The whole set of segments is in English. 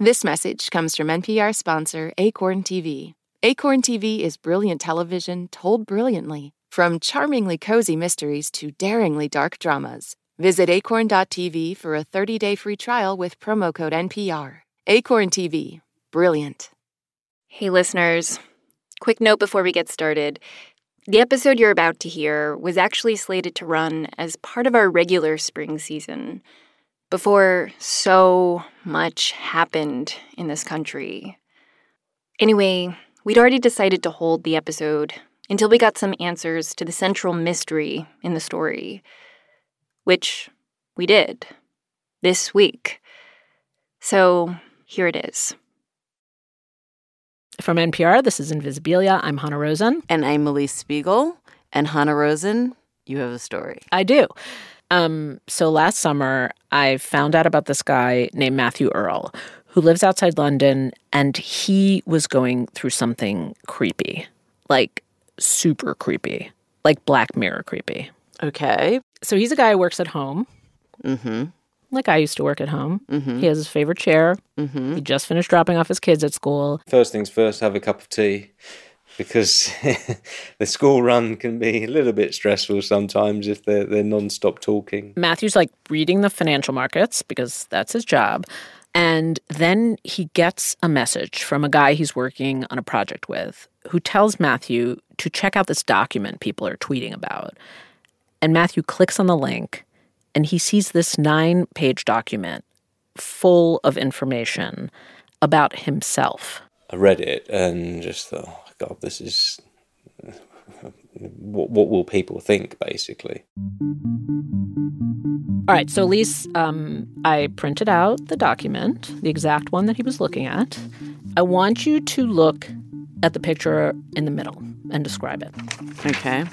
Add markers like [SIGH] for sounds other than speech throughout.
This message comes from NPR sponsor Acorn TV. Acorn TV is brilliant television told brilliantly, from charmingly cozy mysteries to daringly dark dramas. Visit acorn.tv for a 30 day free trial with promo code NPR. Acorn TV, brilliant. Hey, listeners. Quick note before we get started. The episode you're about to hear was actually slated to run as part of our regular spring season before so much happened in this country. Anyway, we'd already decided to hold the episode until we got some answers to the central mystery in the story, which we did this week. So here it is. From NPR, this is Invisibilia. I'm Hanna Rosin. And I'm Elise Spiegel. And Hanna Rosin, you have a story. I do. Um, so last summer, I found out about this guy named Matthew Earl who lives outside London, and he was going through something creepy, like super creepy, like Black Mirror creepy. Okay. So he's a guy who works at home. Mm-hmm. Like I used to work at home. Mm-hmm. He has his favorite chair. Mm-hmm. He just finished dropping off his kids at school. First things first, have a cup of tea because [LAUGHS] the school run can be a little bit stressful sometimes if they're, they're non-stop talking. Matthew's like reading the financial markets because that's his job. And then he gets a message from a guy he's working on a project with who tells Matthew to check out this document people are tweeting about. And Matthew clicks on the link and he sees this nine page document full of information about himself. I read it and just thought, God, this is. What, what will people think, basically? All right, so Elise, um, I printed out the document, the exact one that he was looking at. I want you to look at the picture in the middle and describe it. Okay.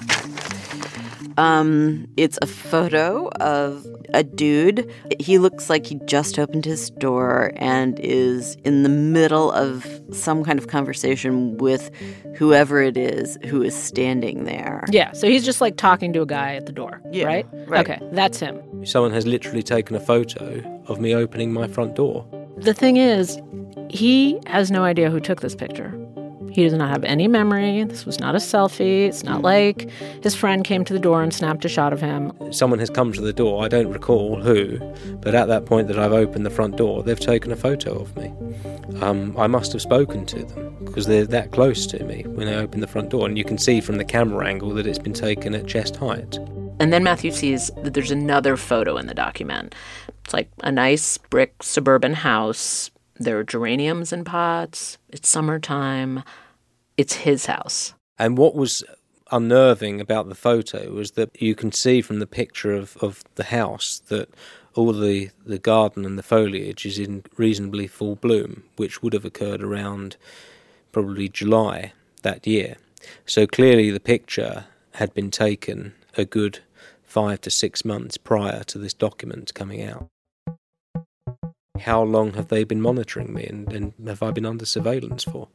Um, it's a photo of a dude. He looks like he just opened his door and is in the middle of some kind of conversation with whoever it is who is standing there. Yeah, so he's just like talking to a guy at the door, Yeah, right? right. Okay, that's him. Someone has literally taken a photo of me opening my front door. The thing is, he has no idea who took this picture. He does not have any memory. This was not a selfie. It's not like his friend came to the door and snapped a shot of him. Someone has come to the door, I don't recall who, but at that point that I've opened the front door, they've taken a photo of me. Um, I must have spoken to them because they're that close to me when they open the front door, and you can see from the camera angle that it's been taken at chest height. And then Matthew sees that there's another photo in the document. It's like a nice brick suburban house. There are geraniums in pots. It's summertime. It's his house. And what was unnerving about the photo was that you can see from the picture of, of the house that all the, the garden and the foliage is in reasonably full bloom, which would have occurred around probably July that year. So clearly the picture had been taken a good five to six months prior to this document coming out. How long have they been monitoring me and, and have I been under surveillance for?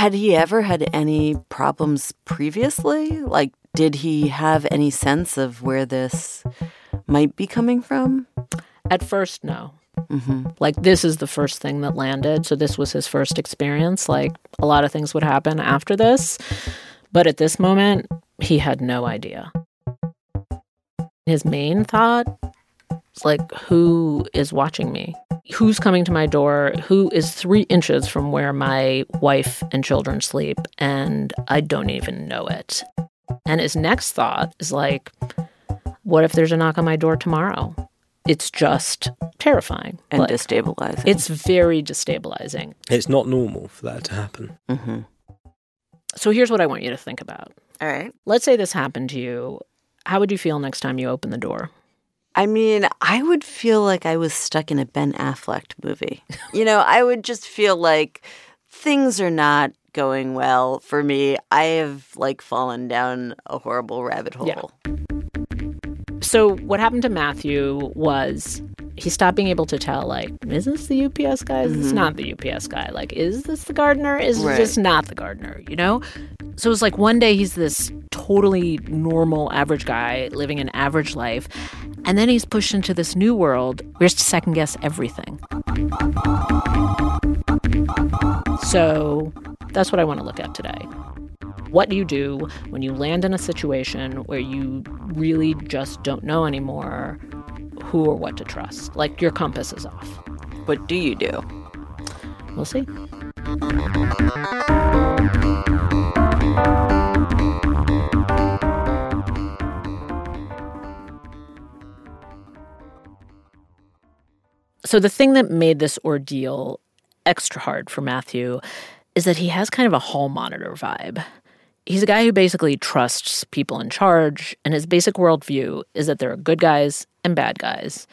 Had he ever had any problems previously? Like, did he have any sense of where this might be coming from? At first, no. Mm-hmm. Like, this is the first thing that landed. So, this was his first experience. Like, a lot of things would happen after this. But at this moment, he had no idea. His main thought is like, who is watching me? Who's coming to my door? Who is three inches from where my wife and children sleep? And I don't even know it. And his next thought is like, what if there's a knock on my door tomorrow? It's just terrifying. And Like, destabilizing. it's very destabilizing. It's not normal for that to happen. Mm-hmm. So here's what I want you to think about. All right. Let's say this happened to you. How would you feel next time you open the door? I mean, I would feel like I was stuck in a Ben Affleck movie. [LAUGHS] you know, I would just feel like things are not going well for me. I have like fallen down a horrible rabbit hole. Yeah. So what happened to Matthew was he stopped being able to tell like is this the UPS guy? Is this mm-hmm. not the UPS guy? Like is this the gardener? Is Right. this not the gardener? You know? So it's like one day he's this totally normal average guy living an average life And then he's pushed into this new world where he has to second guess everything. So that's what I want to look at today. What do you do when you land in a situation where you really just don't know anymore who or what to trust? Like your compass is off. What do you do? We'll see. So, the thing that made this ordeal extra hard for Matthew is that he has kind of a hall monitor vibe. He's a guy who basically trusts people in charge, and his basic worldview is that there are good guys and bad guys.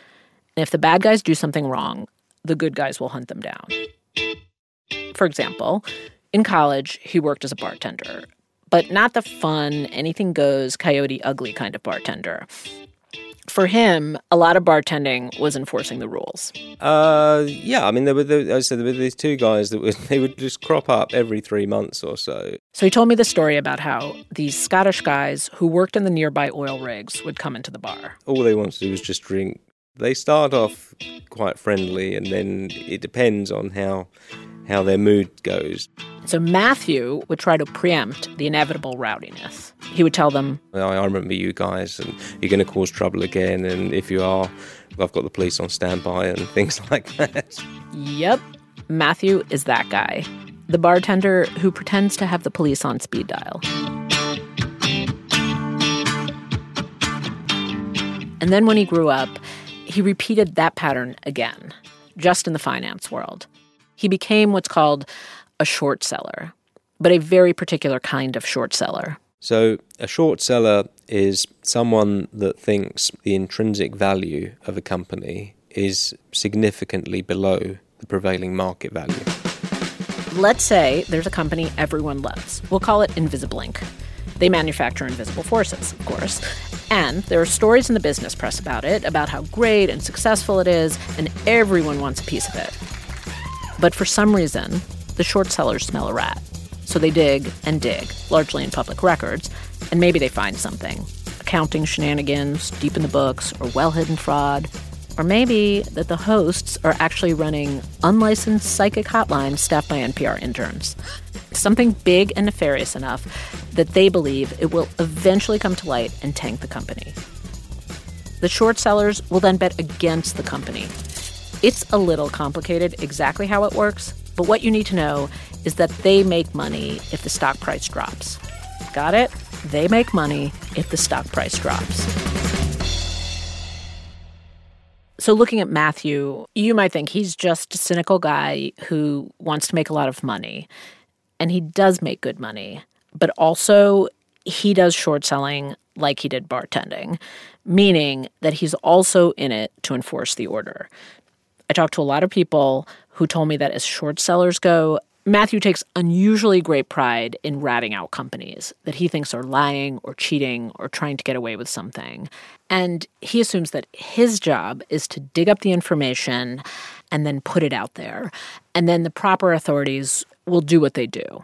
And if the bad guys do something wrong, the good guys will hunt them down. For example, in college, he worked as a bartender, but not the fun, anything goes, coyote ugly kind of bartender for him, a lot of bartending was enforcing the rules. Uh, yeah, I mean, there were, the, I said there were these two guys that would [LAUGHS] they would just crop up every three months or so. So he told me the story about how these Scottish guys who worked in the nearby oil rigs would come into the bar. All they wanted to do was just drink. They start off quite friendly, and then it depends on how how their mood goes. So Matthew would try to preempt the inevitable rowdiness. He would tell them, I remember you guys, and you're going to cause trouble again, and if you are, I've got the police on standby and [LAUGHS] things like that. Yep, Matthew is that guy. The bartender who pretends to have the police on speed dial. And then when he grew up, he repeated that pattern again, just in the finance world. He became what's called a short seller, but a very particular kind of short seller. So, a short seller is someone that thinks the intrinsic value of a company is significantly below the prevailing market value. Let's say there's a company everyone loves. We'll call it Invisiblinc. They manufacture invisible forces, of course. And there are stories in the business press about it, about how great and successful it is, and everyone wants a piece of it. But for some reason, the short sellers smell a rat. So they dig and dig, largely in public records, and maybe they find something accounting shenanigans, deep in the books, or well hidden fraud. Or maybe that the hosts are actually running unlicensed psychic hotlines staffed by NPR interns. Something big and nefarious enough that they believe it will eventually come to light and tank the company. The short sellers will then bet against the company it's a little complicated exactly how it works, but what you need to know is that they make money if the stock price drops. Got it? They make money if the stock price drops. So, looking at Matthew, you might think he's just a cynical guy who wants to make a lot of money. And he does make good money, but also he does short selling like he did bartending, meaning that he's also in it to enforce the order. I talked to a lot of people who told me that as short sellers go, Matthew takes unusually great pride in ratting out companies that he thinks are lying or cheating or trying to get away with something. And he assumes that his job is to dig up the information and then put it out there. And then the proper authorities will do what they do.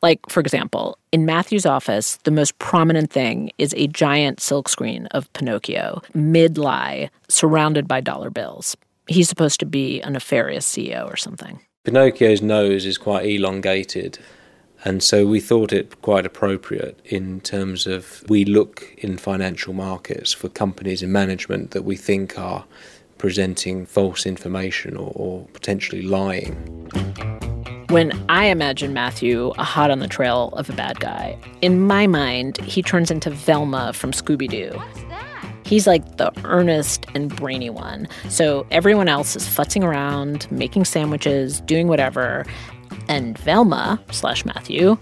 Like, for example, in Matthew's office, the most prominent thing is a giant silkscreen of Pinocchio, mid lie, surrounded by dollar bills he's supposed to be a nefarious CEO or something. Pinocchio's nose is quite elongated. And so we thought it quite appropriate in terms of we look in financial markets for companies in management that we think are presenting false information or, or potentially lying. When I imagine Matthew a hot on the trail of a bad guy, in my mind, he turns into Velma from Scooby Doo. He's like the earnest and brainy one. So everyone else is futzing around, making sandwiches, doing whatever. And Velma slash Matthew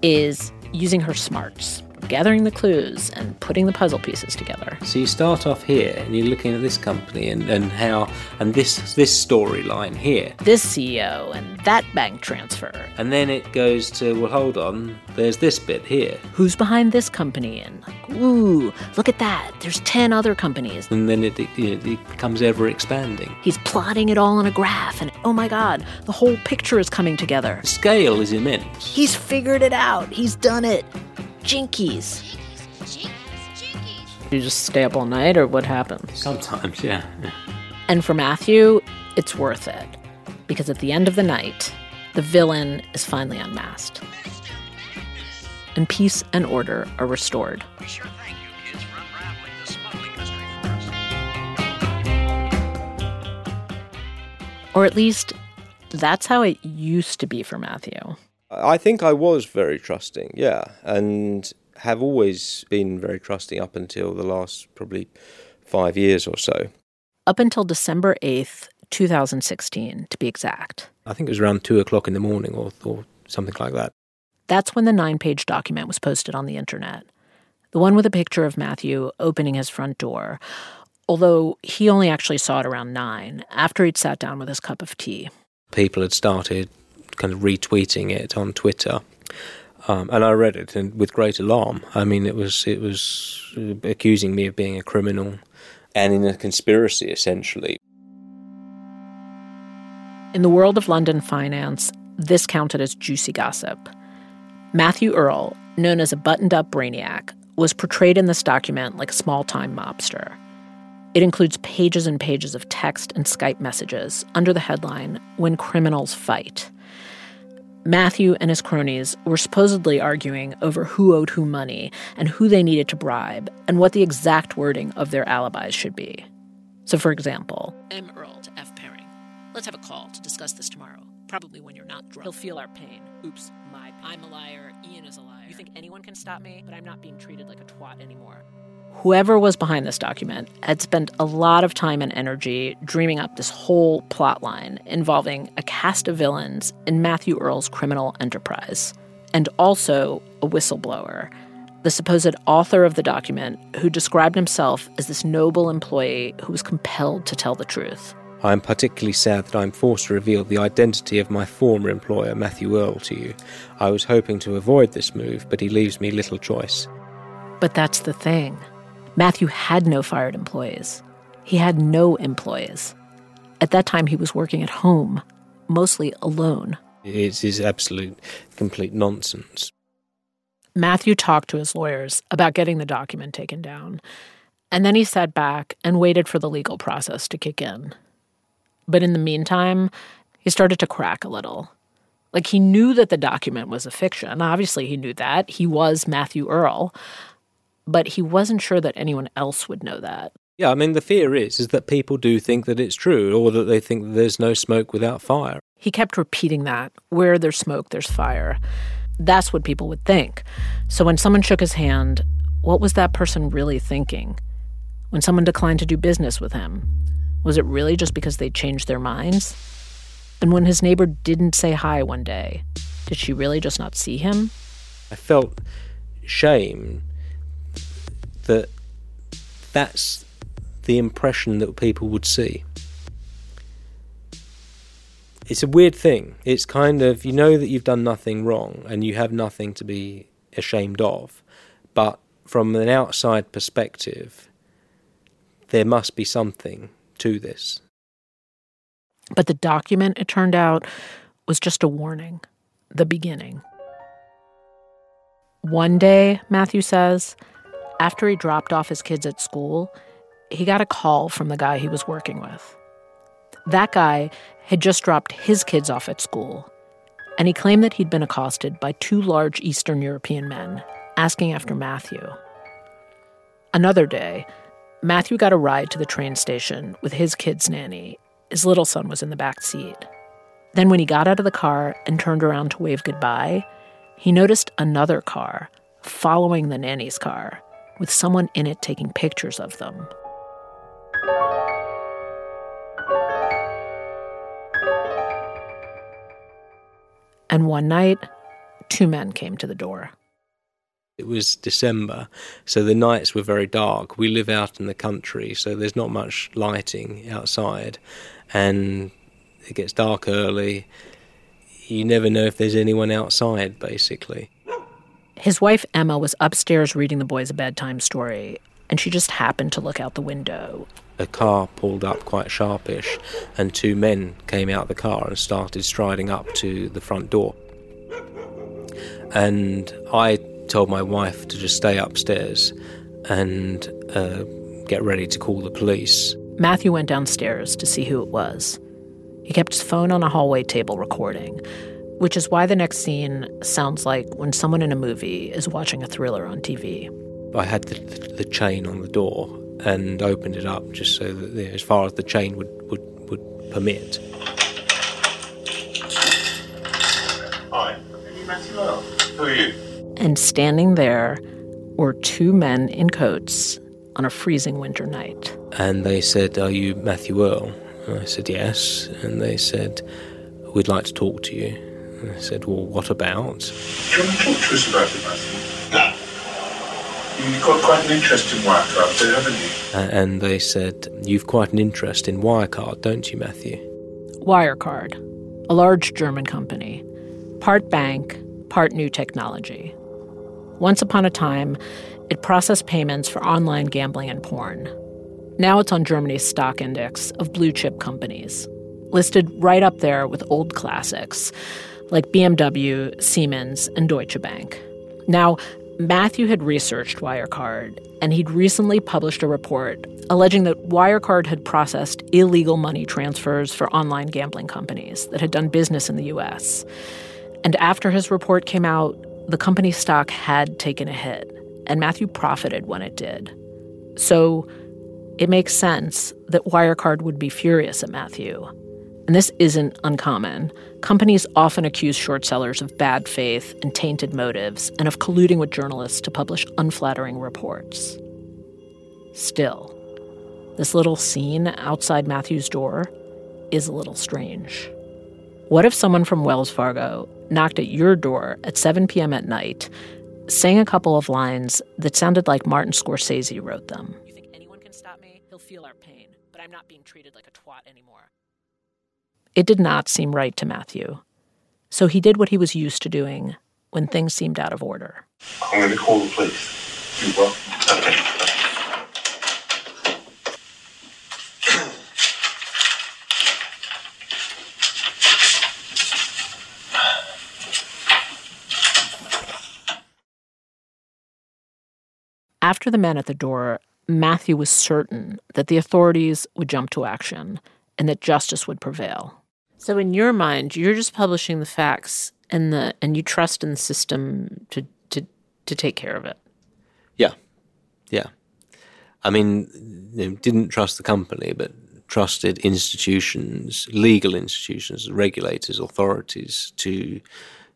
is using her smarts gathering the clues and putting the puzzle pieces together. So you start off here and you're looking at this company and, and how and this this storyline here. This CEO and that bank transfer. And then it goes to well hold on, there's this bit here. Who's behind this company and like, ooh, look at that. There's 10 other companies. And then it, know, it becomes ever expanding. He's plotting it all on a graph and oh my god, the whole picture is coming together. The scale is immense. He's figured it out. He's done it. Jinkies. You just stay up all night, or what happens? Sometimes, yeah. yeah. And for Matthew, it's worth it. Because at the end of the night, the villain is finally unmasked. And peace and order are restored. Or at least that's how it used to be for Matthew. I think I was very trusting, yeah, and have always been very trusting up until the last probably five years or so. Up until December 8th, 2016, to be exact. I think it was around two o'clock in the morning or, or something like that. That's when the nine page document was posted on the internet. The one with a picture of Matthew opening his front door, although he only actually saw it around nine, after he'd sat down with his cup of tea. People had started kind of retweeting it on Twitter. Um, and I read it and with great alarm. I mean, it was it was accusing me of being a criminal and in a conspiracy, essentially. In the world of London finance, this counted as juicy gossip. Matthew Earl, known as a buttoned up brainiac, was portrayed in this document like a small time mobster. It includes pages and pages of text and Skype messages under the headline When Criminals Fight. Matthew and his cronies were supposedly arguing over who owed who money and who they needed to bribe and what the exact wording of their alibis should be. So, for example, M. Earl to F. Perring. Let's have a call to discuss this tomorrow. Probably when you're not drunk. He'll feel our pain. Oops, my. I'm a liar. Ian is a liar. You think anyone can stop me? But I'm not being treated like a twat anymore. Whoever was behind this document had spent a lot of time and energy dreaming up this whole plot line involving a cast of villains in Matthew Earl's criminal enterprise, and also a whistleblower, the supposed author of the document who described himself as this noble employee who was compelled to tell the truth. I am particularly sad that I am forced to reveal the identity of my former employer, Matthew Earl, to you. I was hoping to avoid this move, but he leaves me little choice. But that's the thing. Matthew had no fired employees. He had no employees. At that time, he was working at home, mostly alone. It is absolute, complete nonsense. Matthew talked to his lawyers about getting the document taken down, and then he sat back and waited for the legal process to kick in. But in the meantime, he started to crack a little. Like he knew that the document was a fiction. Obviously, he knew that. He was Matthew Earl but he wasn't sure that anyone else would know that. Yeah, I mean the fear is is that people do think that it's true or that they think that there's no smoke without fire. He kept repeating that, where there's smoke there's fire. That's what people would think. So when someone shook his hand, what was that person really thinking? When someone declined to do business with him, was it really just because they changed their minds? And when his neighbor didn't say hi one day, did she really just not see him? I felt shame that that's the impression that people would see. It's a weird thing. It's kind of, you know that you've done nothing wrong and you have nothing to be ashamed of, but from an outside perspective, there must be something to this. But the document, it turned out, was just a warning, the beginning. One day, Matthew says, after he dropped off his kids at school, he got a call from the guy he was working with. That guy had just dropped his kids off at school, and he claimed that he'd been accosted by two large Eastern European men asking after Matthew. Another day, Matthew got a ride to the train station with his kid's nanny. His little son was in the back seat. Then, when he got out of the car and turned around to wave goodbye, he noticed another car following the nanny's car with someone in it taking pictures of them. And one night, two men came to the door. It was December, so the nights were very dark. We live out in the country, so there's not much lighting outside, and it gets dark early. You never know if there's anyone outside, basically. His wife, Emma, was upstairs reading the boys a bedtime story, and she just happened to look out the window. A car pulled up quite sharpish, and two men came out the car and started striding up to the front door. And I told my wife to just stay upstairs and uh, get ready to call the police. Matthew went downstairs to see who it was. He kept his phone on a hallway table recording, which is why the next scene sounds like when someone in a movie is watching a thriller on TV. I had the, the, the chain on the door and opened it up just so that you know, as far as the chain would, would, would permit. Hi, Matthew Earl. Who are you? And standing there were two men in coats on a freezing winter night. And they said, Are you Matthew Earl? And I said, Yes. And they said, We'd like to talk to you. And I said, Well, what about? Do you talk to us about it, Matthew? No. You've got quite an interest in Wirecard, too, haven't you? And they said, You've quite an interest in Wirecard, don't you, Matthew? Wirecard, a large German company, part bank, part new technology. Once upon a time, it processed payments for online gambling and porn. Now it's on Germany's stock index of blue chip companies, listed right up there with old classics like BMW, Siemens, and Deutsche Bank. Now, Matthew had researched Wirecard, and he'd recently published a report alleging that Wirecard had processed illegal money transfers for online gambling companies that had done business in the US. And after his report came out, the company's stock had taken a hit, and Matthew profited when it did. So it makes sense that Wirecard would be furious at Matthew. And this isn't uncommon. Companies often accuse short sellers of bad faith and tainted motives and of colluding with journalists to publish unflattering reports. Still, this little scene outside Matthew's door is a little strange. What if someone from Wells Fargo knocked at your door at 7 p.m. at night, sang a couple of lines that sounded like Martin Scorsese wrote them? You think anyone can stop me? He'll feel our pain, but I'm not being treated like a twat anymore. It did not seem right to Matthew. So he did what he was used to doing when things seemed out of order. I'm going to call the police. You will? Okay. After the men at the door, Matthew was certain that the authorities would jump to action and that justice would prevail. So in your mind, you're just publishing the facts and the and you trust in the system to to to take care of it. Yeah. Yeah. I mean, you know, didn't trust the company, but trusted institutions, legal institutions, regulators, authorities to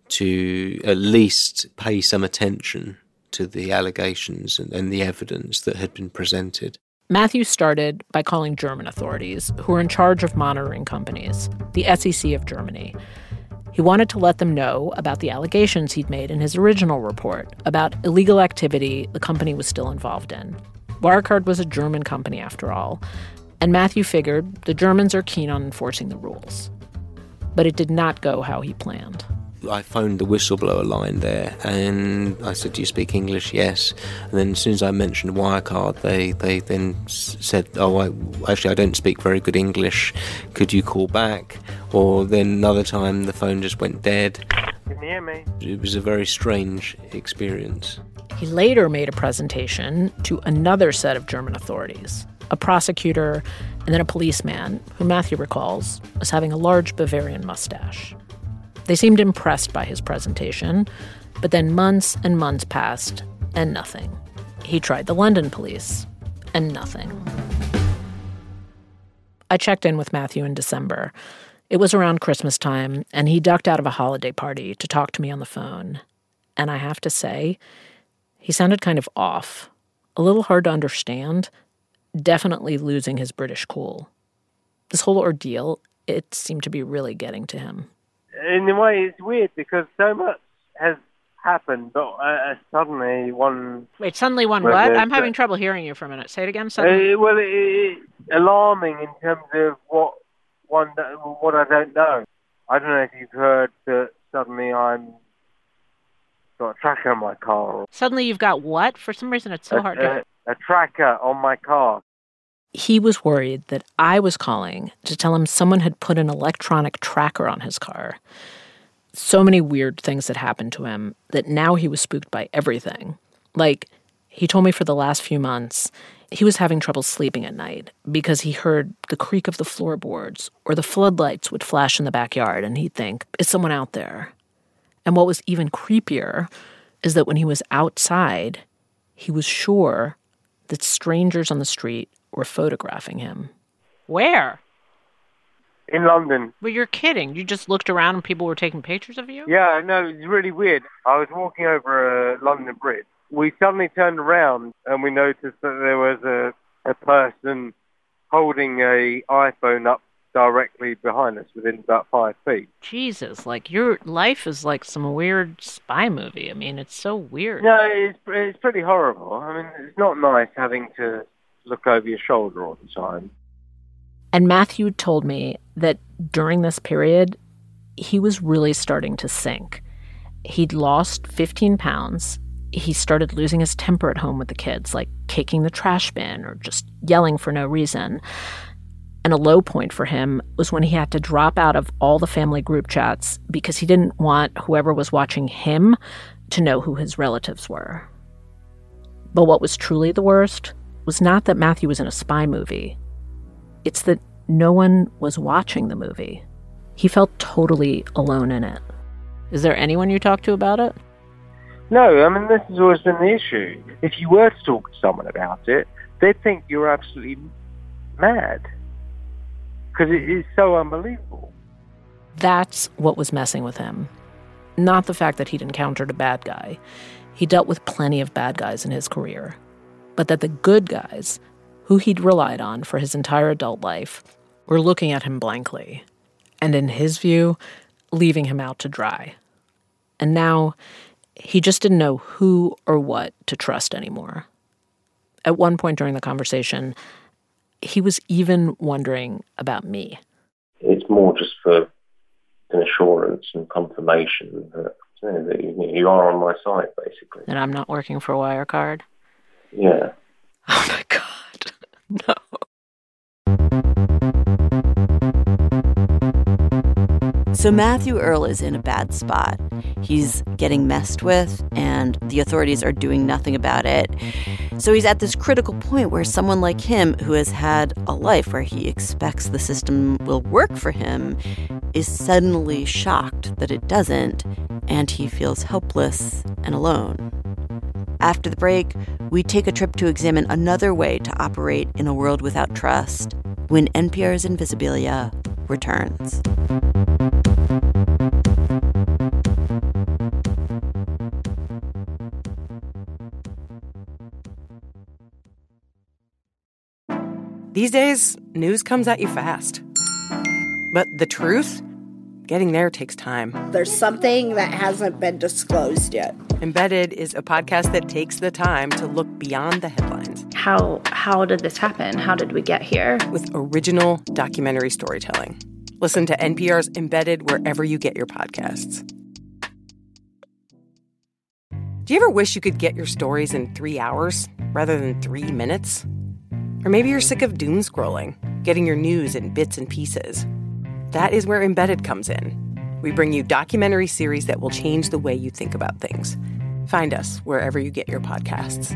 to at least pay some attention to the allegations and, and the evidence that had been presented. Matthew started by calling German authorities, who were in charge of monitoring companies, the SEC of Germany. He wanted to let them know about the allegations he'd made in his original report about illegal activity the company was still involved in. Wirecard was a German company, after all, and Matthew figured the Germans are keen on enforcing the rules. But it did not go how he planned. I phoned the whistleblower line there and I said, Do you speak English? Yes. And then as soon as I mentioned Wirecard, they, they then said, Oh, I, actually, I don't speak very good English. Could you call back? Or then another time the phone just went dead. Can you hear me? It was a very strange experience. He later made a presentation to another set of German authorities a prosecutor and then a policeman who Matthew recalls as having a large Bavarian mustache. They seemed impressed by his presentation, but then months and months passed and nothing. He tried the London police and nothing. I checked in with Matthew in December. It was around Christmas time, and he ducked out of a holiday party to talk to me on the phone. And I have to say, he sounded kind of off, a little hard to understand, definitely losing his British cool. This whole ordeal, it seemed to be really getting to him in a way, it's weird because so much has happened, but uh, suddenly one. Wait, suddenly one what? I'm having trouble hearing you for a minute. Say it again. Suddenly. Uh, well, it, it's alarming in terms of what one what I don't know. I don't know if you've heard that suddenly I'm got a tracker on my car. Suddenly you've got what? For some reason, it's so a, hard to. A, a tracker on my car he was worried that I was calling to tell him someone had put an electronic tracker on his car. So many weird things had happened to him that now he was spooked by everything. Like, He told me for the last few months, he was having trouble sleeping at night because he heard the creak of the floorboards or the floodlights would flash in the backyard and he'd think, is someone out there? And what was even creepier is that when he was outside, he was sure that strangers on the street were photographing him. Where? In London. Well, you're kidding. You just looked around and people were taking pictures of you? Yeah, no, it's really weird. I was walking over a London Bridge. We suddenly turned around and we noticed that there was a, a person holding a iPhone up directly behind us within about five feet. Jesus, like your life is like some weird spy movie. I mean, it's so weird. No, it's, it's pretty horrible. I mean, it's not nice having to look over your shoulder all the time. And Matthew told me that during this period, he was really starting to sink. He'd lost 15 pounds. He started losing his temper at home with the kids, like kicking the trash bin or just yelling for no reason. And a low point for him was when he had to drop out of all the family group chats because he didn't want whoever was watching him to know who his relatives were. But what was truly the worst was not that Matthew was in a spy movie, it's that no one was watching the movie. He felt totally alone in it. Is there anyone you talked to about it? No, I mean, this has always been the issue. If you were to talk to someone about it, they'd think you're absolutely mad because it is so unbelievable. That's what was messing with him. Not the fact that he'd encountered a bad guy. He dealt with plenty of bad guys in his career. But that the good guys, who he'd relied on for his entire adult life, were looking at him blankly. And in his view, leaving him out to dry. And now, he just didn't know who or what to trust anymore. At one point during the conversation, he was even wondering about me. It's more just for an assurance and confirmation that, you, know, that you, are on my side, basically. And I'm not working for Wirecard? Yeah. [LAUGHS] Oh my God. [LAUGHS] No. So Matthew Earl is in a bad spot. He's getting messed with, and the authorities are doing nothing about it. So he's at this critical point where someone like him, who has had a life where he expects the system will work for him, is suddenly shocked that it doesn't, and he feels helpless and alone. After the break, we take a trip to examine another way to operate in a world without trust when NPR's Invisibilia returns. These days, news comes at you fast. But the truth? Getting there takes time. There's something that hasn't been disclosed yet. Embedded is a podcast that takes the time to look beyond the headlines. How how did this happen? How did we get here? With original documentary storytelling. Listen to NPR's Embedded wherever you get your podcasts. Do you ever wish you could get your stories in three hours rather than three minutes? Or maybe you're sick of doom scrolling, getting your news in bits and pieces. That is where Embedded comes in. We bring you documentary series that will change the way you think about things. Find us wherever you get your podcasts.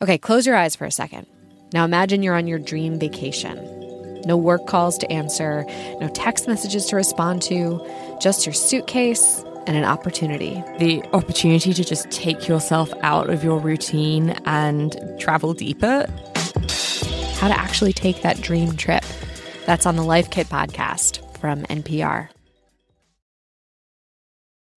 Okay, close your eyes for a second. Now imagine you're on your dream vacation. No work calls to answer, no text messages to respond to, just your suitcase and an opportunity. The opportunity to just take yourself out of your routine and travel deeper. How to actually take that dream trip. That's on the Life Kit podcast from NPR.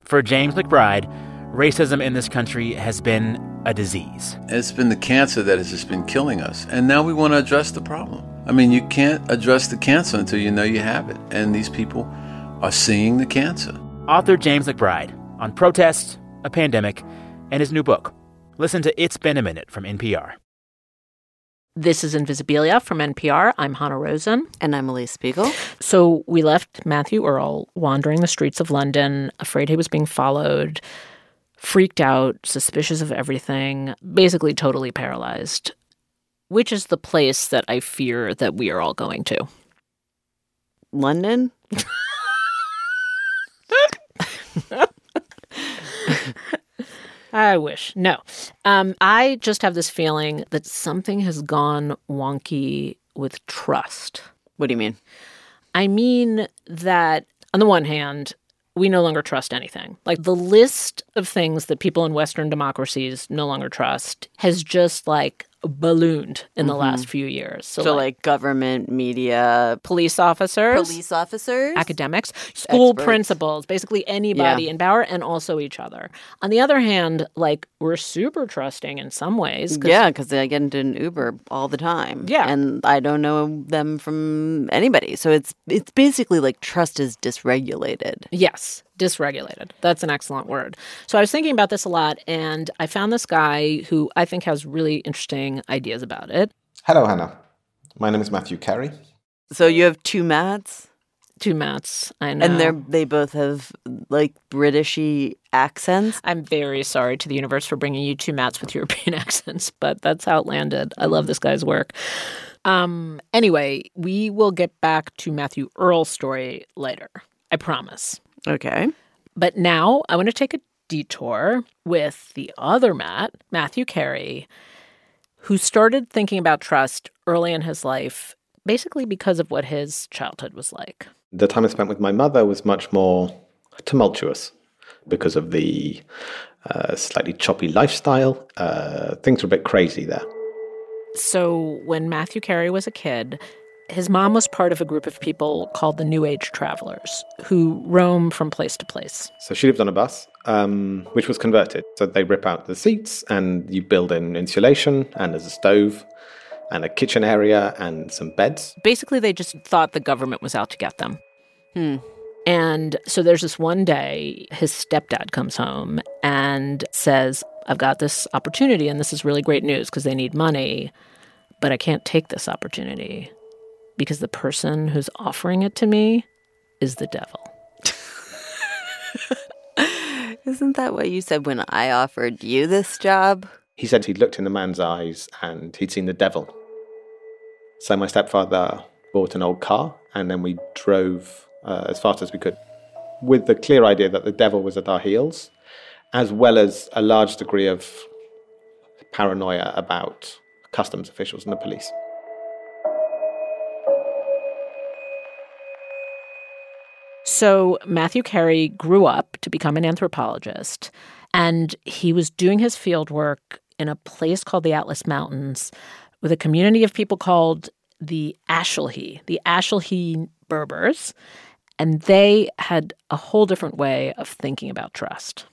For James McBride, racism in this country has been a disease. It's been the cancer that has just been killing us. And now we want to address the problem. I mean, you can't address the cancer until you know you have it. And these people are seeing the cancer. Author James McBride on protest, a pandemic, and his new book. Listen to It's Been a Minute from NPR. This is Invisibilia from NPR. I'm Hanna Rosin. And I'm Elise Spiegel. So we left Matthew Earl wandering the streets of London, afraid he was being followed, freaked out, suspicious of everything, basically totally paralyzed, which is the place that I fear that we are all going to. London? [LAUGHS] I wish. No. Um, I just have this feeling that something has gone wonky with trust. What do you mean? I mean that, on the one hand, we no longer trust anything. Like the list of things that people in Western democracies no longer trust has just like ballooned in the Mhm. last few years. So, like, government, media, police officers, police officers, academics, school Experts. principals, basically anybody Yeah. in power, and also each other. On the other hand, like we're super trusting in some ways. 'cause Yeah, because I get into an Uber all the time. Yeah. and I don't know them from anybody. So it's it's basically like trust is dysregulated. Yes, dysregulated. That's an excellent word. So I was thinking about this a lot, and I found this guy who I think has really interesting ideas about it. Hello, Hannah. My name is Matthew Carey. So you have two Matts, Two Matts, I know. and they're they both have like Britishy accents. I'm very sorry to the universe for bringing you two Matts with European [LAUGHS] accents, but that's how it landed. I love this guy's work. Um, anyway, we will get back to Matthew Earl's story later. I promise. Okay. But now I want to take a detour with the other Matt, Matthew Carey, who started thinking about trust early in his life, basically because of what his childhood was like. The time I spent with my mother was much more tumultuous because of the uh, slightly choppy lifestyle. Uh, things were a bit crazy there. So, when Matthew Carey was a kid, his mom was part of a group of people called the New Age Travelers who roam from place to place. So she lived on a bus, um, which was converted. So they rip out the seats and you build in insulation, and there's a stove, and a kitchen area, and some beds. Basically, they just thought the government was out to get them. Hmm. And so there's this one day, his stepdad comes home and says, I've got this opportunity, and this is really great news because they need money, but I can't take this opportunity because the person who's offering it to me is the devil. [LAUGHS] Isn't that what you said when I offered you this job? He said he'd looked in the man's eyes and he'd seen the devil. So my stepfather bought an old car and then we drove uh, as fast as we could with the clear idea that the devil was at our heels, as well as a large degree of paranoia about customs officials and the police. So Matthew Carey grew up to become an anthropologist, and he was doing his field work in a place called the Atlas Mountains with a community of people called the Ashilhi, the Ashilhi Berbers, and they had a whole different way of thinking about trust.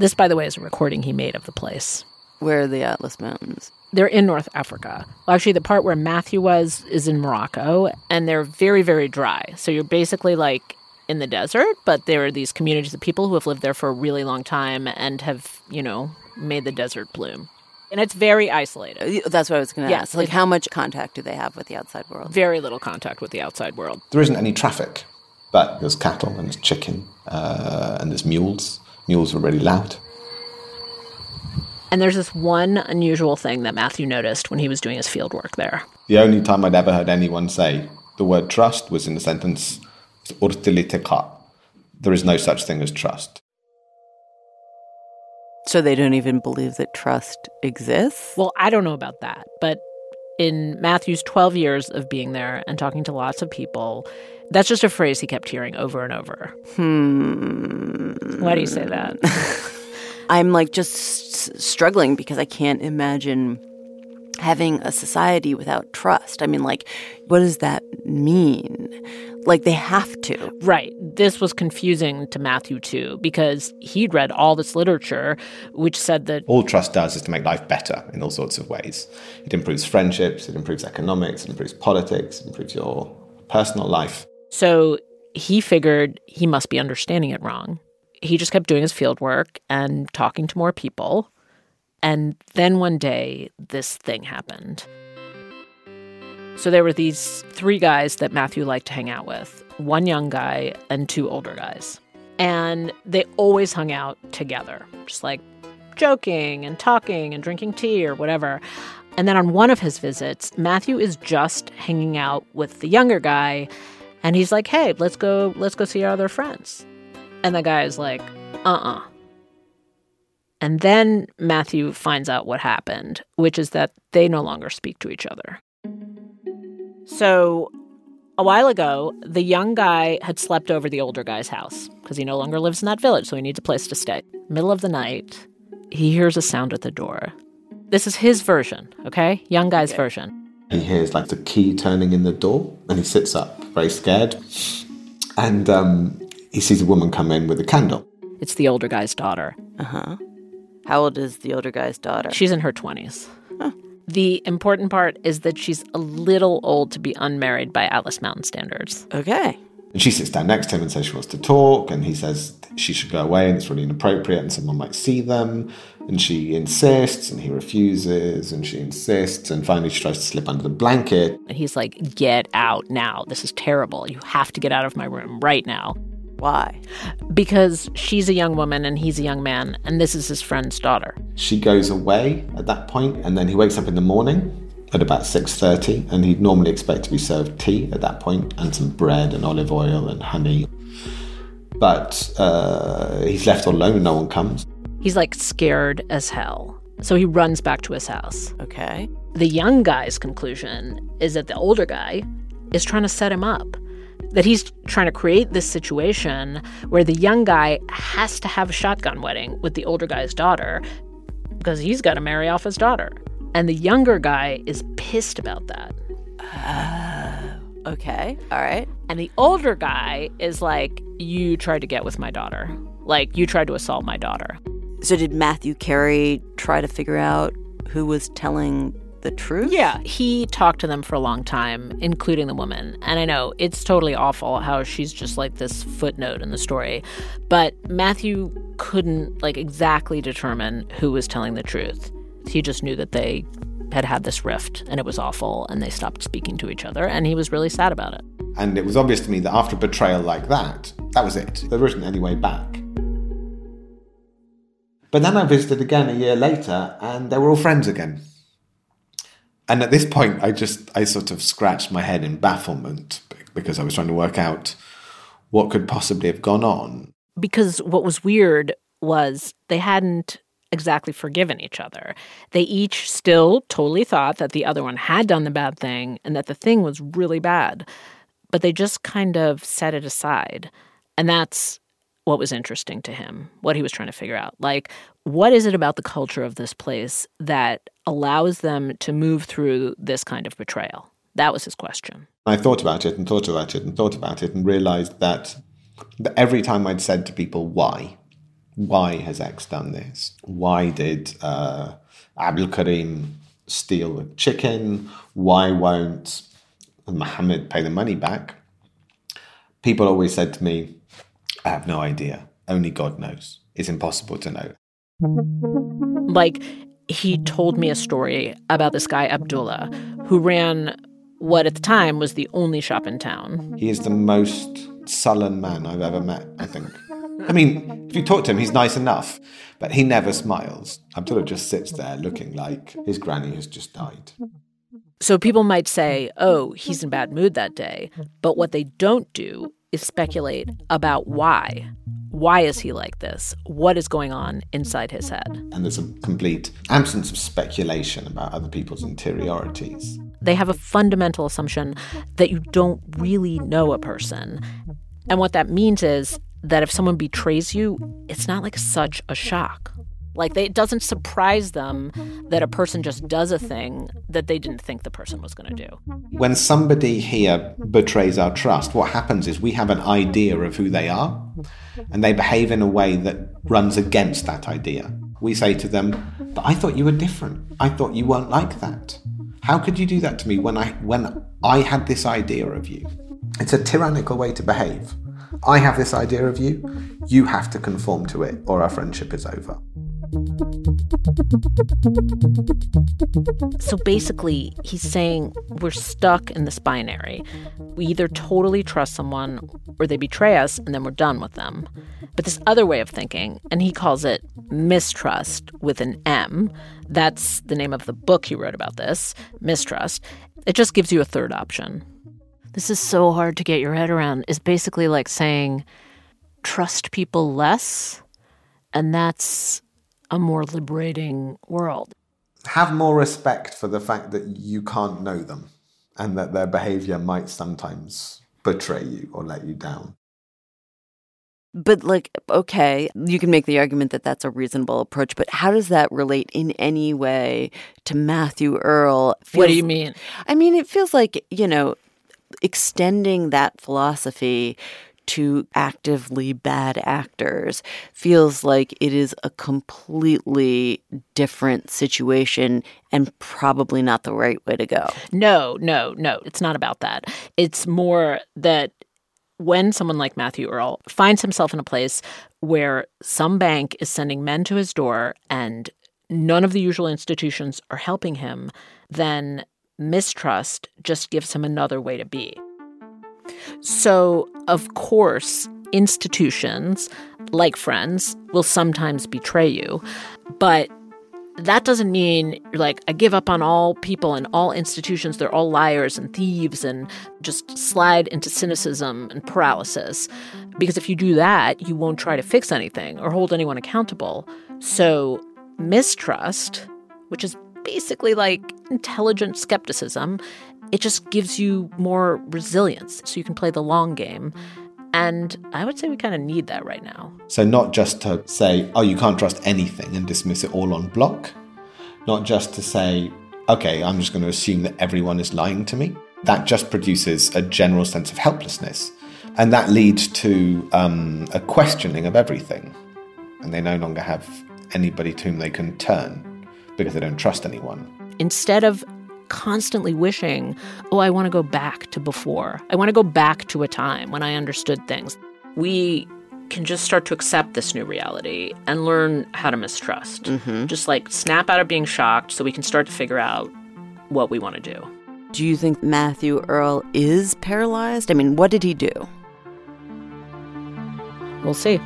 This, by the way, is a recording he made of the place. Where are the Atlas Mountains? They're in North Africa. Well, actually, the part where Matthew was is in Morocco, and they're very, very dry. So you're basically like in the desert, but there are these communities of people who have lived there for a really long time and have, you know, made the desert bloom. And it's very isolated. That's what I was going to Yes, ask. Like, how much contact do they have with the outside world? Very little contact with the outside world. There isn't any traffic, but there's cattle and there's chicken uh, and there's mules. Mules are really loud. And there's this one unusual thing that Matthew noticed when he was doing his field work there. The only time I'd ever heard anyone say the word trust was in the sentence "urtiliteka." There is no such thing as trust. So they don't even believe that trust exists? Well, I don't know about that, but in Matthew's 12 years of being there and talking to lots of people, that's just a phrase he kept hearing over and over. Hmm. Why do you say that? [LAUGHS] I'm like just s- struggling because I can't imagine having a society without trust. I mean, like, what does that mean? Like, they have to. Right. This was confusing to Matthew too, because he'd read all this literature which said that All trust does is to make life better in all sorts of ways. It improves friendships, it improves economics, it improves politics, it improves your personal life. so he figured he must be understanding it wrong. He just kept doing his field work and talking to more people. And then one day, this thing happened. So there were these three guys that Matthew liked to hang out with one young guy and two older guys. And they always hung out together, just like joking and talking and drinking tea or whatever. And then on one of his visits, Matthew is just hanging out with the younger guy and he's like, "Hey, let's go let's go see our other friends." And the guy is like, "Uh-uh. And then Matthew finds out what happened, which is that they no longer speak to each other. So, a while ago, the young guy had slept over the older guy's house because he no longer lives in that village, so he needs a place to stay. Middle of the night, he hears a sound at the door. This is his version, okay? Young guy's version. He hears like the key turning in the door and he sits up, very scared. And um, he sees a woman come in with a candle. It's the older guy's daughter. Uh huh. How old is the older guy's daughter? She's in her 20s. The important part is that she's a little old to be unmarried by Atlas Mountain standards. Okay. And she sits down next to him and says she wants to talk. And he says she should go away and it's really inappropriate and someone might see them. And she insists and he refuses and she insists. And finally, she tries to slip under the blanket. And he's like, Get out now. This is terrible. You have to get out of my room right now. Why? Because she's a young woman and he's a young man, and this is his friend's daughter. She goes away at that point, and then he wakes up in the morning at about 6.30 and he'd normally expect to be served tea at that point and some bread and olive oil and honey but uh, he's left all alone and no one comes He's like scared as hell. So he runs back to his house. Okay. The young guy's conclusion is that the older guy is trying to set him up. That he's trying to create this situation where the young guy has to have a shotgun wedding with the older guy's daughter because he's got to marry off his daughter. And the younger guy is pissed about that. Oh, okay. All right. And the older guy is like, You tried to get with my daughter. Like, you tried to assault my daughter. So did Matthew Carey try to figure out who was telling the truth? Yeah, he talked to them for a long time, including the woman. And I know it's totally awful how she's just like this footnote in the story, but Matthew couldn't like exactly determine who was telling the truth. He just knew that they had had this rift and it was awful and they stopped speaking to each other and he was really sad about it. And it was obvious to me that after a betrayal like that, that was it. There wasn't any way back. But then I visited again a year later and they were all friends again. And at this point, I just, I sort of scratched my head in bafflement because I was trying to work out what could possibly have gone on. Because what was weird was they hadn't exactly forgiven each other. They each still totally thought that the other one had done the bad thing and that the thing was really bad. But they just kind of set it aside. And that's what was interesting to him, what he was trying to figure out. Like, what is it about the culture of this place that allows them to move through this kind of betrayal? That was his question. I thought about it and thought about it and thought about it and realized that every time I'd said to people, why? Why has X done this? Why did uh, Abdul Karim steal the chicken? Why won't Mohammed pay the money back? People always said to me, I have no idea. Only God knows. It's impossible to know. Like, he told me a story about this guy, Abdullah, who ran what at the time was the only shop in town. He is the most sullen man I've ever met, I think. I mean, if you talk to him, he's nice enough, but he never smiles. Abdullah just sits there looking like his granny has just died. So people might say, oh, he's in bad mood that day. But what they don't do is speculate about why. Why is he like this? What is going on inside his head? And there's a complete absence of speculation about other people's interiorities. They have a fundamental assumption that you don't really know a person. And what that means is that if someone betrays you, it's not like such a shock. Like they, it doesn't surprise them that a person just does a thing that they didn't think the person was going to do. When somebody here betrays our trust, what happens is we have an idea of who they are, and they behave in a way that runs against that idea. We say to them, "But I thought you were different. I thought you weren't like that. How could you do that to me when I when I had this idea of you?" It's a tyrannical way to behave. I have this idea of you. You have to conform to it, or our friendship is over. So basically, he's saying we're stuck in this binary. We either totally trust someone or they betray us and then we're done with them. But this other way of thinking, and he calls it mistrust with an M, that's the name of the book he wrote about this, Mistrust. It just gives you a third option. This is so hard to get your head around. Is basically like saying trust people less, and that's a more liberating world. Have more respect for the fact that you can't know them and that their behavior might sometimes betray you or let you down. But, like, okay, you can make the argument that that's a reasonable approach, but how does that relate in any way to Matthew Earl? what do you mean? I mean, it feels like, you know, extending that philosophy to actively bad actors feels like it is a completely different situation and probably not the right way to go. No, no, no. It's not about that. It's more that when someone like Matthew Earl finds himself in a place where some bank is sending men to his door and none of the usual institutions are helping him, then mistrust just gives him another way to be. So, of course, institutions like friends will sometimes betray you, but that doesn't mean you're like, I give up on all people and all institutions. They're all liars and thieves and just slide into cynicism and paralysis. Because if you do that, you won't try to fix anything or hold anyone accountable. So, mistrust, which is basically like intelligent skepticism, it just gives you more resilience so you can play the long game. And I would say we kind of need that right now. So, not just to say, oh, you can't trust anything and dismiss it all on block, not just to say, okay, I'm just going to assume that everyone is lying to me. That just produces a general sense of helplessness. And that leads to um, a questioning of everything. And they no longer have anybody to whom they can turn because they don't trust anyone. Instead of constantly wishing, oh, I want to go back to before. I want to go back to a time when I understood things. We can just start to accept this new reality and learn how to mistrust. Mm-hmm. Just like snap out of being shocked so we can start to figure out what we want to do. Do you think Matthew Earl is paralyzed? I mean, what did he do? We'll see.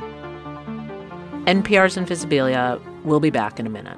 NPR's Invisibilia will be back in a minute.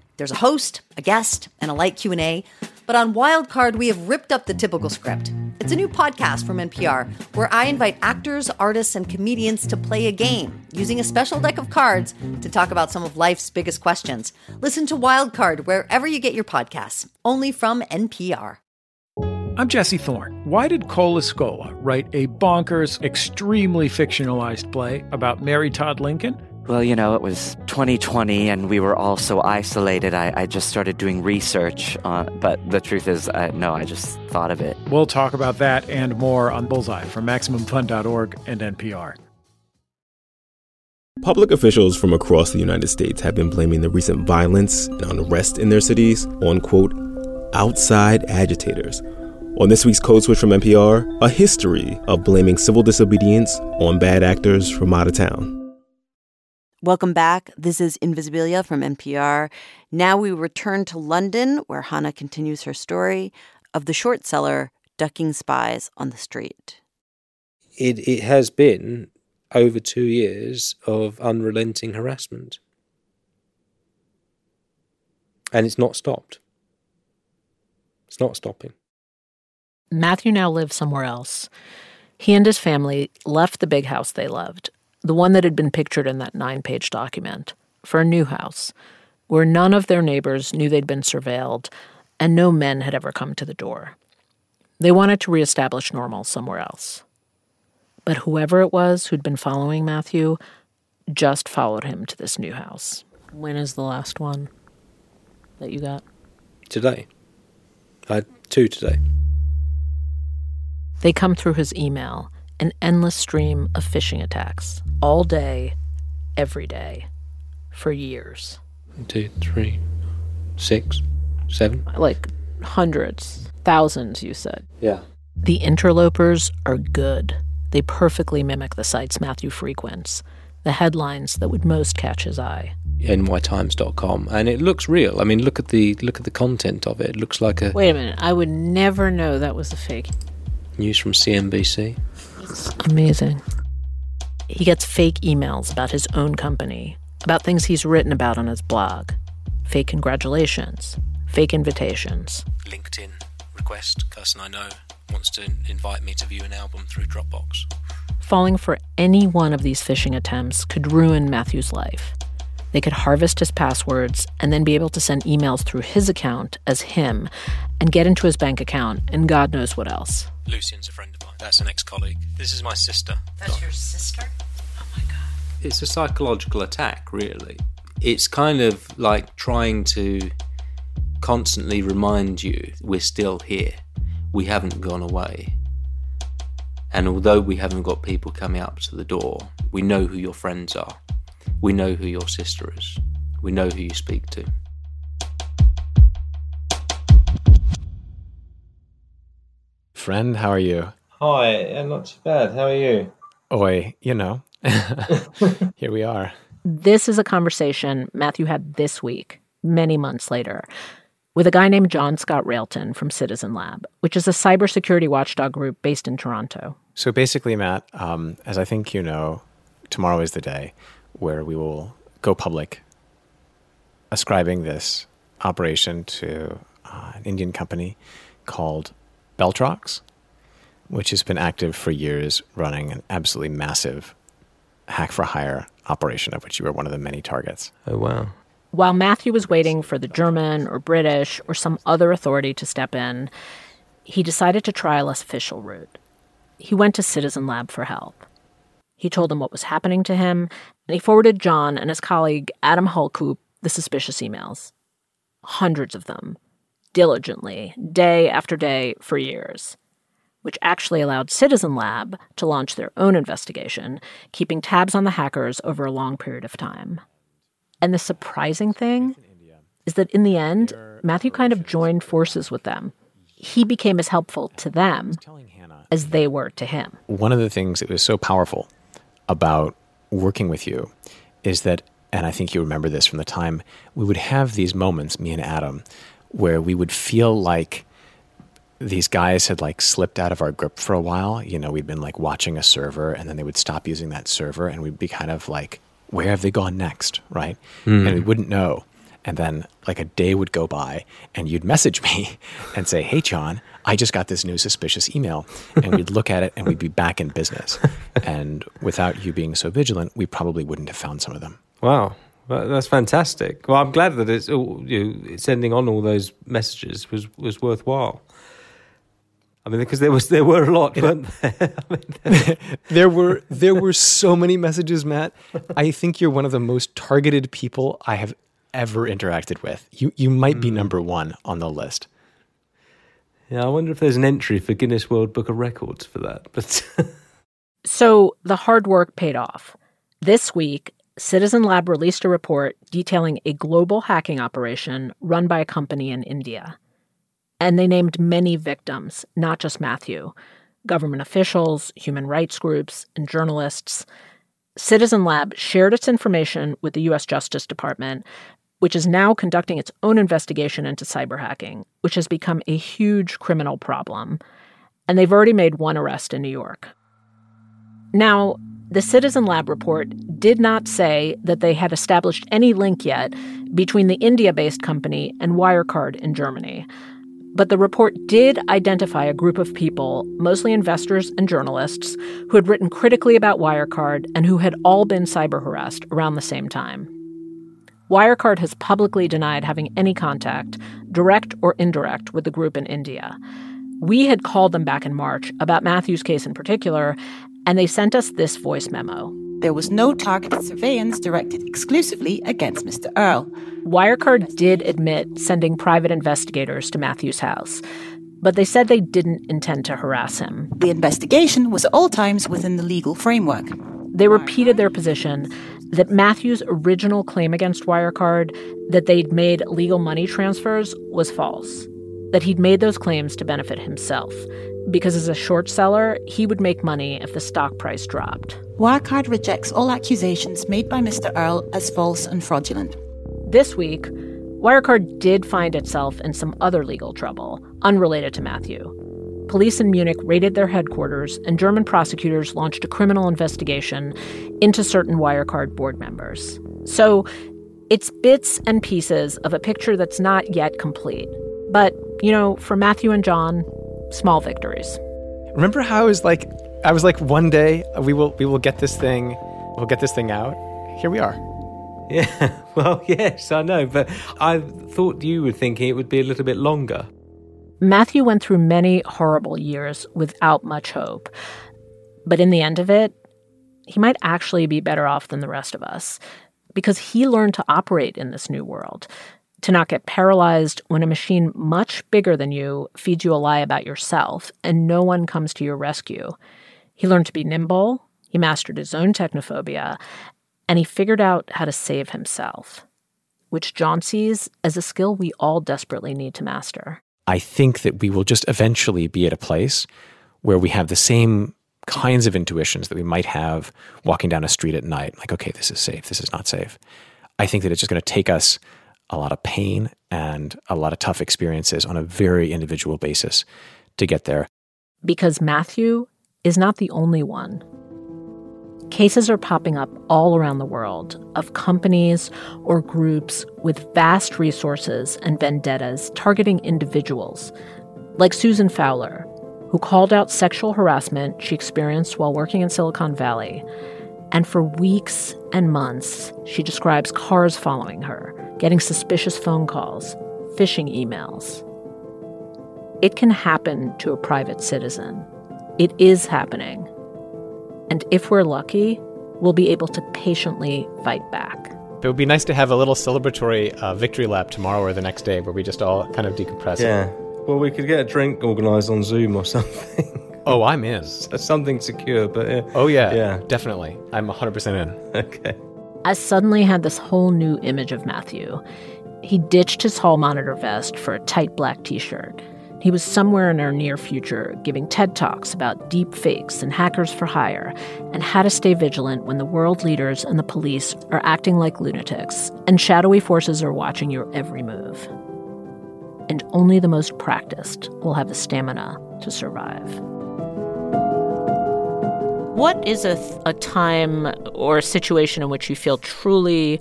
There's a host, a guest, and a light Q&A. But on Wildcard, we have ripped up the typical script. It's a new podcast from NPR where I invite actors, artists, and comedians to play a game using a special deck of cards to talk about some of life's biggest questions. Listen to Wildcard wherever you get your podcasts, only from NPR. I'm Jesse Thorne. Why did Cole Escola write a bonkers, extremely fictionalized play about Mary Todd Lincoln? Well, you know, it was 2020 and we were all so isolated. I, I just started doing research. Uh, but the truth is, uh, no, I just thought of it. We'll talk about that and more on Bullseye from MaximumFun.org and NPR. Public officials from across the United States have been blaming the recent violence and unrest in their cities on, quote, outside agitators. On this week's Code Switch from NPR, a history of blaming civil disobedience on bad actors from out of town. Welcome back. This is Invisibilia from NPR. Now we return to London, where Hannah continues her story of the short seller ducking spies on the street. It, it has been over two years of unrelenting harassment. And it's not stopped. It's not stopping. Matthew now lives somewhere else. He and his family left the big house they loved, the one that had been pictured in that nine page document, for a new house where none of their neighbors knew they'd been surveilled and no men had ever come to the door. They wanted to reestablish normal somewhere else. But whoever it was who'd been following Matthew just followed him to this new house. When is the last one that you got? Today. I had two today. They come through his email, an endless stream of phishing attacks, all day, every day, for years. One, two, three, six, seven. Like hundreds, thousands, you said. Yeah. The interlopers are good. They perfectly mimic the sites Matthew frequents. the headlines that would most catch his eye. nytimes.com and it looks real. I mean, look at the look at the content of it. It looks like a Wait a minute, I would never know that was a fake. news from CNBC. It's amazing. He gets fake emails about his own company, about things he's written about on his blog, fake congratulations, fake invitations. LinkedIn request. Person I know wants to invite me to view an album through Dropbox. Falling for any one of these phishing attempts could ruin Matthew's life. They could harvest his passwords and then be able to send emails through his account as him and get into his bank account and God knows what else. Lucian's a friend of mine. That's an ex-colleague. This is my sister. That's your sister? Oh my God. It's a psychological attack, really. It's kind of like trying to constantly remind you we're still here. We haven't gone away. And although we haven't got people coming up to the door, we know who your friends are. We know who your sister is. We know who you speak to. Friend, how are you? Hi, yeah, not too bad. How are you? Oi, you know. [LAUGHS] [LAUGHS] Here we are. This is a conversation Matthew had this week, many months later, with a guy named John Scott Railton from Citizen Lab, which is a cybersecurity watchdog group based in Toronto. So basically, Matt, um, as I think you know, tomorrow is the day where we will go public ascribing this operation to uh, an Indian company called BellTroX, which has been active for years, running an absolutely massive hack for hire operation, of which you were one of the many targets. Oh, wow. While Matthew was waiting for the German or British or some other authority to step in, he decided to try a less official route. He went to Citizen Lab for help. He told them what was happening to him, and he forwarded John and his colleague Adam Hulcoop the suspicious emails. Hundreds of them, diligently, day after day, for years, which actually allowed Citizen Lab to launch their own investigation, keeping tabs on the hackers over a long period of time. And the surprising thing is that in the end, Matthew kind of joined forces with them. He became as helpful to them as they were to him. One of the things that was so powerful about working with you is that, and I think you remember this from the time, we would have these moments, me and Adam, where we would feel like these guys had like slipped out of our grip for a while. You know, we'd been like watching a server and then they would stop using that server and we'd be kind of like, where have they gone next? Right. Mm. And we wouldn't know. And then like a day would go by and you'd message me [LAUGHS] and say, Hey, John, I just got this new suspicious email. And we'd look at it and we'd be back in business. [LAUGHS] and without you being so vigilant, we probably wouldn't have found some of them. Wow. Well, that's fantastic. Well, I'm glad that it's all, you know, sending on all those messages was, was worthwhile. I mean, because there was there were a lot, weren't there? [LAUGHS] I mean, [LAUGHS] there were there were so many messages, Matt. I think you're one of the most targeted people I have ever interacted with. You you might be hmm. number one on the list. Yeah, I wonder if there's an entry for Guinness World Book of Records for that. But [LAUGHS] so the hard work paid off. This week, Citizen Lab released a report detailing a global hacking operation run by a company in India. And they named many victims, not just Matthew government officials, human rights groups, and journalists. Citizen Lab shared its information with the U.S. Justice Department, which is now conducting its own investigation into cyber hacking, which has become a huge criminal problem. And they've already made one arrest in New York. Now, the Citizen Lab report did not say that they had established any link yet between the India based company and Wirecard in Germany. But the report did identify a group of people, mostly investors and journalists, who had written critically about Wirecard and who had all been cyber harassed around the same time. Wirecard has publicly denied having any contact, direct or indirect, with the group in India. We had called them back in March about Matthew's case in particular, and they sent us this voice memo. There was no targeted surveillance directed exclusively against Mr. Earl. Wirecard did admit sending private investigators to Matthew's house, but they said they didn't intend to harass him. The investigation was at all times within the legal framework. They repeated their position that Matthew's original claim against Wirecard that they'd made legal money transfers was false. that he'd made those claims to benefit himself because as a short seller, he would make money if the stock price dropped. Wirecard rejects all accusations made by Mr. Earl as false and fraudulent. This week, Wirecard did find itself in some other legal trouble, unrelated to Matthew. Police in Munich raided their headquarters, and German prosecutors launched a criminal investigation into certain Wirecard board members. So it's bits and pieces of a picture that's not yet complete. But, you know, for Matthew and John, small victories. Remember how I was like, I was like, one day uh, we will we will get this thing, we'll get this thing out. Here we are. [LAUGHS] Yeah, well, yes, I know, but I thought you were thinking it would be a little bit longer. Matthew went through many horrible years without much hope. But in the end of it, he might actually be better off than the rest of us because he learned to operate in this new world to not get paralyzed when a machine much bigger than you feeds you a lie about yourself and no one comes to your rescue. He learned to be nimble, he mastered his own technophobia, and he figured out how to save himself, which John sees as a skill we all desperately need to master. I think that we will just eventually be at a place where we have the same kinds of intuitions that we might have walking down a street at night like, okay, this is safe, this is not safe. I think that it's just going to take us a lot of pain and a lot of tough experiences on a very individual basis to get there. Because Matthew is not the only one. Cases are popping up all around the world of companies or groups with vast resources and vendettas targeting individuals, like Susan Fowler, who called out sexual harassment she experienced while working in Silicon Valley. And for weeks and months, she describes cars following her, getting suspicious phone calls, phishing emails. It can happen to a private citizen. It is happening. And if we're lucky, we'll be able to patiently fight back. It would be nice to have a little celebratory uh, victory lap tomorrow or the next day where we just all kind of decompress. Yeah. Well, we could get a drink organised on Zoom or [LAUGHS] something. Oh, I'm in. Something secure, but yeah. Oh, yeah. Yeah. Definitely. I'm 100% in. [LAUGHS] Okay. I suddenly had this whole new image of Matthew. He ditched his hall monitor vest for a tight black t shirt. He was somewhere in our near future giving TED Talks about deep fakes and hackers for hire and how to stay vigilant when the world leaders and the police are acting like lunatics and shadowy forces are watching your every move. And only the most practiced will have the stamina to survive. What is a, a time or a situation in which you feel truly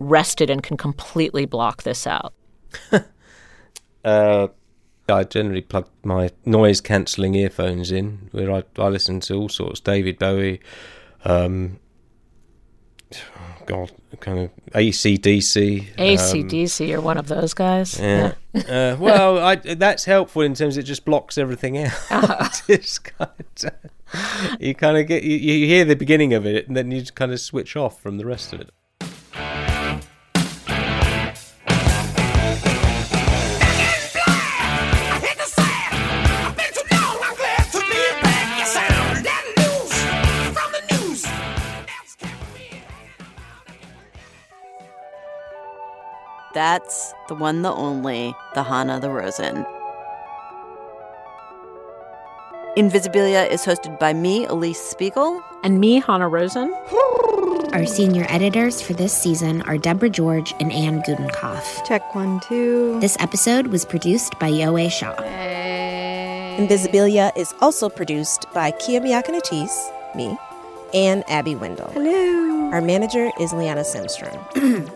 rested and can completely block this out? [LAUGHS] uh, I generally plug my noise cancelling earphones in, where I, I listen to all sorts David Bowie, um, God, kind of ACDC. ACDC, um, you're one of those guys. Yeah. yeah. uh, well, I, that's helpful in terms it just blocks everything out. [LAUGHS] Uh-huh. kind of, you kind of get you, you hear the beginning of it, and then you just kind of switch off from the rest of it. That's the one, the only, the Hanna the Rosin. Invisibilia is hosted by me, Alix Spiegel. And me, Hanna Rosin. Our senior editors for this season are Deborah George and Anne Gudenkauf. Check one, two. This episode was produced by Yowei Shaw. Hey. Invisibilia is also produced by Kia Miakka Natisse, me, and Abby Wendle. Hello. Our manager is Liana Simstrom.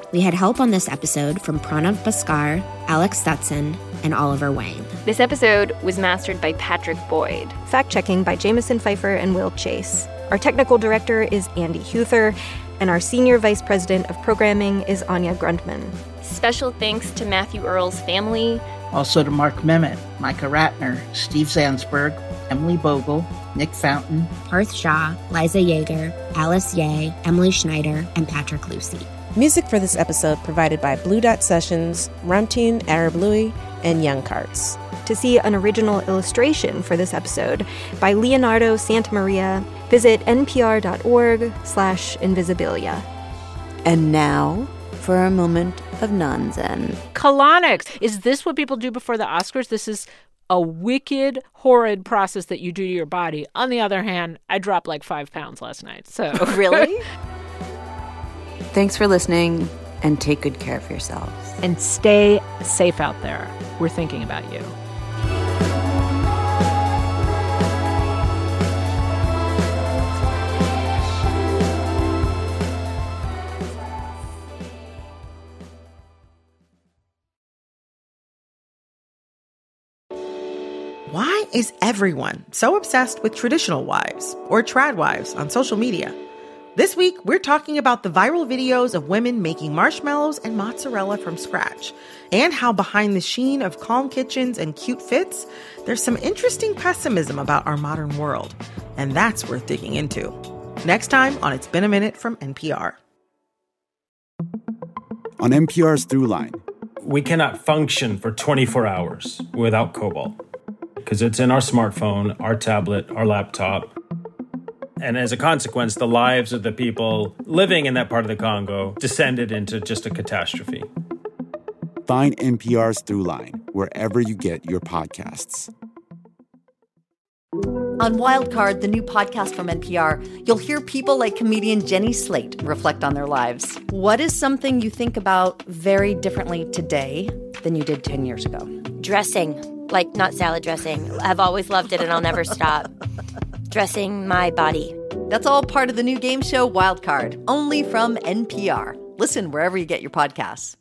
[CLEARS THROAT] we had help on this episode from Pranav Baskar, Alex Stutson, and Oliver Wayne. This episode was mastered by Patrick Boyd. Fact checking by Jameson Pfeiffer and Will Chase. Our technical director is Andy Huether, and our senior vice president of programming is Anya Grundmann. Special thanks to Matthew Earl's family. Also to Mark Memmott, Micah Ratner, Steve Zansberg, Emily Bogle, Nick Fountain, Parth Shah, Liza Yeager, Alice Yeh, Emily Schneider, and Patrick Lucy. Music for this episode provided by Blue Dot Sessions, Ramtin Arablouei, and Yung Kartz. To see an original illustration for this episode by Leonardo Santamaria, visit npr.org slash invisibilia. And now, for a moment of non-zen. Colonics. Is this what people do before the Oscars? This is a wicked, horrid process that you do to your body. On the other hand, I dropped like five pounds last night. So [LAUGHS] really? [LAUGHS] Thanks for listening and take good care of yourselves. And stay safe out there. We're thinking about you. Is everyone so obsessed with traditional wives or trad wives on social media? This week, we're talking about the viral videos of women making marshmallows and mozzarella from scratch, and how behind the sheen of calm kitchens and cute fits, there's some interesting pessimism about our modern world. And that's worth digging into. Next time on It's Been a Minute from NPR. On NPR's Throughline, we cannot function for 24 hours without cobalt because it's in our smartphone, our tablet, our laptop. And as a consequence, the lives of the people living in that part of the Congo descended into just a catastrophe. Find NPR's Throughline wherever you get your podcasts. On Wildcard, the new podcast from NPR, you'll hear people like comedian Jenny Slate reflect on their lives. What is something you think about very differently today than you did 10 years ago? Dressing like not salad dressing. I've always loved it and I'll never stop. Dressing my body. That's all part of the new game show Wildcard, only from NPR. Listen wherever you get your podcasts.